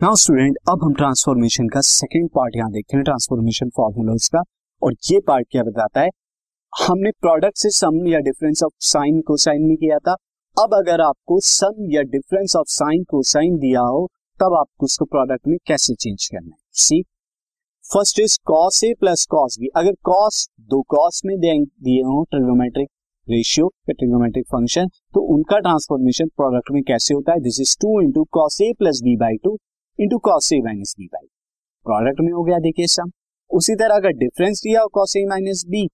Now student अब हम transformation का सेकेंड पार्ट यहाँ देखते हैं ट्रांसफॉर्मेशन फॉर्मूलाज का। और ये पार्ट क्या बताता है? हमने प्रोडक्ट से सम या डिफरेंस ऑफ़ साइन को साइन में किया था। अब अगर आपको सम या डिफरेंस ऑफ़ साइन कोसाइन दिया हो, तब आपको उसको प्रोडक्ट में कैसे चेंज करना है? C first is cos A plus cos B अगर कॉस दो कॉस में दिए हो ट्रिग्नोमेट्रिक रेशियो या ट्रिग्नोमेट्रिक फ़ंक्शन तो उनका ट्रांसफॉर्मेशन प्रोडक्ट में कैसे होता है? This is two into cos A plus B by two into cos A minus B by product में हो गया देखिए सम उसी तरह अगर डिफरेंस हो cos A minus B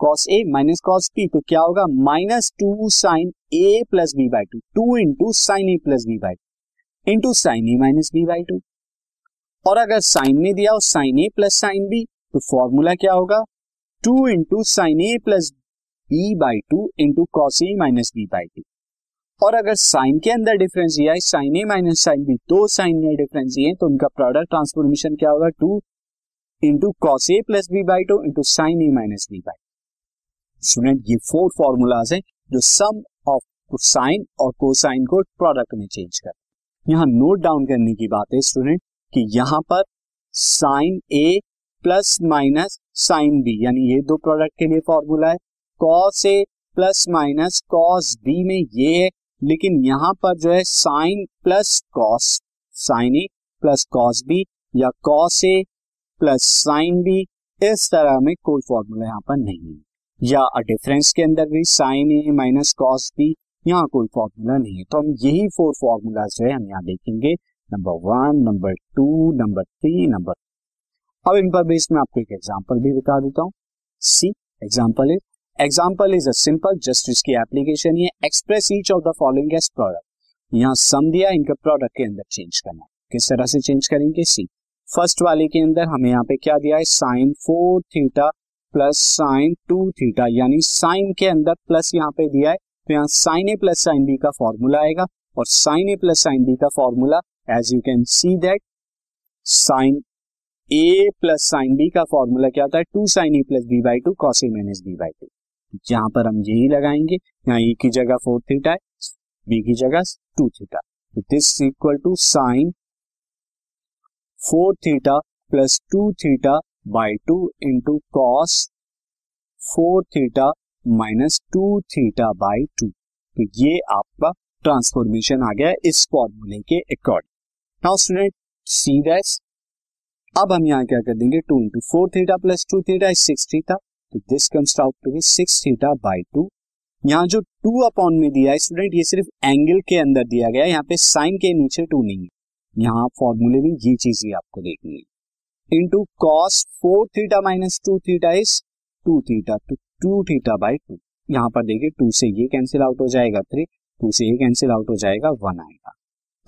cos A minus cos B तो क्या होगा? Minus two sine A plus B by two two into sine A plus B by two into sine A minus B by two और अगर sine में दिया हो sine A plus sine B तो formula क्या होगा? Two into sine A plus B by two into cos A minus B by two और अगर साइन के अंदर डिफरेंस दिया है, sine A minus sine B दो साइन में डिफरेंस दिए तो उनका प्रोडक्ट ट्रांसफॉर्मेशन क्या होगा? Two into cos A plus B by two into sine A minus B by student ये फोर फॉर्मूलाज हैं जो सम ऑफ़ साइन और कोसाइन को प्रोडक्ट में चेंज कर यहाँ नोट डाउन करने की बात है स्टूडेंट कि यहाँ पर sine A plus minus sine B यानी ये दो प्रोडक्ट के लिए फॉर्मूला है। Cos A plus minus cos B में ये लेकिन यहाँ पर जो है sine plus cos, sine A plus cos B या cos A plus sine B, इस तरह में कोई फॉर्मूला यहाँ पर नहीं है। या डिफरेंस के अंदर भी sine A minus cos B यहाँ कोई फॉर्मूला नहीं है। तो हम यही फोर फॉर्मूला जो है हम यहाँ देखेंगे। Number one number two number three number अब इन पर बेस में आपको एक एग्ज़ाम्पल भी बता देता हूँ। See example is example is simple just इसकी एप्लीकेशन ये express each of the following as product यहाँ सम दिया, इनके प्रोडक्ट के अंदर चेंज करना किस तरह से चेंज करेंगे? सी फ़र्स्ट वाले के अंदर हमें यहाँ पे क्या दिया है? Sine four theta plus sine two theta यानी साइन के अंदर प्लस यहाँ पे दिया है। तो यहाँ sine A plus sine B का फॉर्मूला आएगा। और sine A plus sine B का formula as you can see that sine A plus sine B का फॉर्मूला क्या होता है? Two sine A plus B by two cos A minus B by two यहाँ पर हम यही लगाएँगे, यहाँ ए की जगह फोर थीटा है बी की जगह two theta this equal to sine four theta plus two theta by two into cos four theta minus two theta by two तो ये आपका ट्रांसफॉर्मेशन आ गया इस फॉर्मूले के according now student see that's अब हम यहाँ क्या कर देंगे two into four theta plus two theta six theta तो this comes out to be six theta by two यहाँ जो टू अपॉन में दिया है स्टूडेंट ये सिर्फ़ एंगल के अंदर दिया गया है, यहाँ पे साइन के नीचे टू नहीं है। यहाँ फॉर्मूले में ये चीज़ ही आपको देखनी है। Into cos four theta minus two theta is two theta two two theta by two यहाँ पर देखिए टू से ये कैंसिल आउट हो जाएगा थ्री टू से ये कैंसिल आउट हो जाएगा वन आएगा।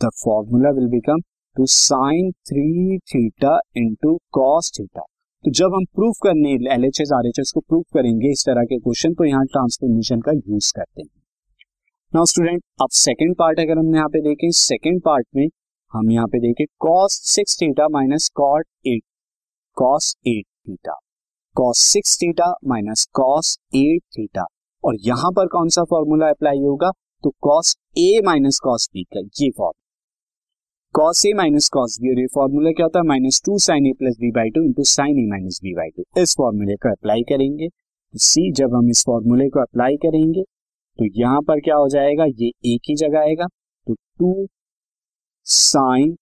The formula will become two sine three theta into cos theta तो जब हम प्रूफ करने L H S R H S को प्रूफ करेंगे इस तरह के क्वेश्चन तो यहाँ ट्रांसफॉर्मेशन का यूज़ करते हैं। नाउ स्टूडेंट अब सेकेंड पार्ट अगर हम यहाँ पे देखें सेकेंड पार्ट में हम यहाँ पे देखें cos six theta minus cot eight cos eight theta cos six theta minus cos eight theta और यहाँ पर कौन सा फॉर्मूला अप्लाई होगा? तो cos A minus cos B का, ये formula cos A minus cos B और ये फॉर्मूला क्या होता है? Minus two sine A plus B by two into sine A minus B by two इस फॉर्मूले को अप्लाई करेंगे। तो सी जब हम इस फॉर्मूले को अप्लाई करेंगे तो यहाँ पर क्या हो जाएगा? ये एक ही जगह आएगा। तो two sine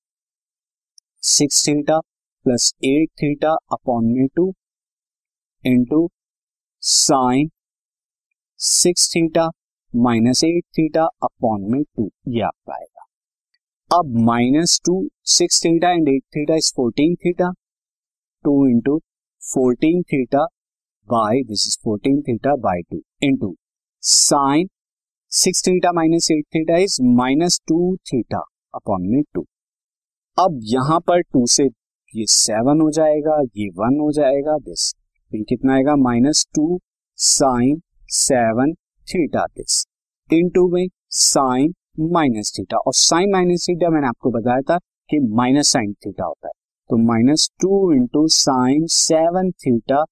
six theta plus eight theta upon में two into sine six theta minus eight theta upon में टू ये आपका आएगा। अब minus two six theta and eight theta is fourteen theta two into fourteen theta by this is fourteen theta by two into sine six theta minus eight theta is minus two theta upon में two अब यहाँ पर to से ये seven हो जाएगा, ये one हो जाएगा दिस फिर कितना आएगा? Minus two sine seven theta this into में साइन माइनस थीटा और साइन माइनस थीटा मैंने आपको बताया था कि माइनस साइन थीटा होता है। तो minus two into sine seven theta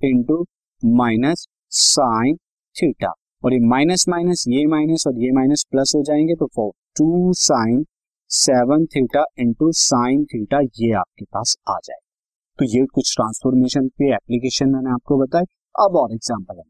into minus sine theta और ये माइनस माइनस ये माइनस और ये माइनस प्लस हो जाएँगे तो for two sine seven theta into sine theta ये आपके पास आ जाए तो ये कुछ ट्रांसफॉर्मेशन के एप्लीकेशन मैंने आपको बताए। अब और एग्ज़ाम्पल देखेंगे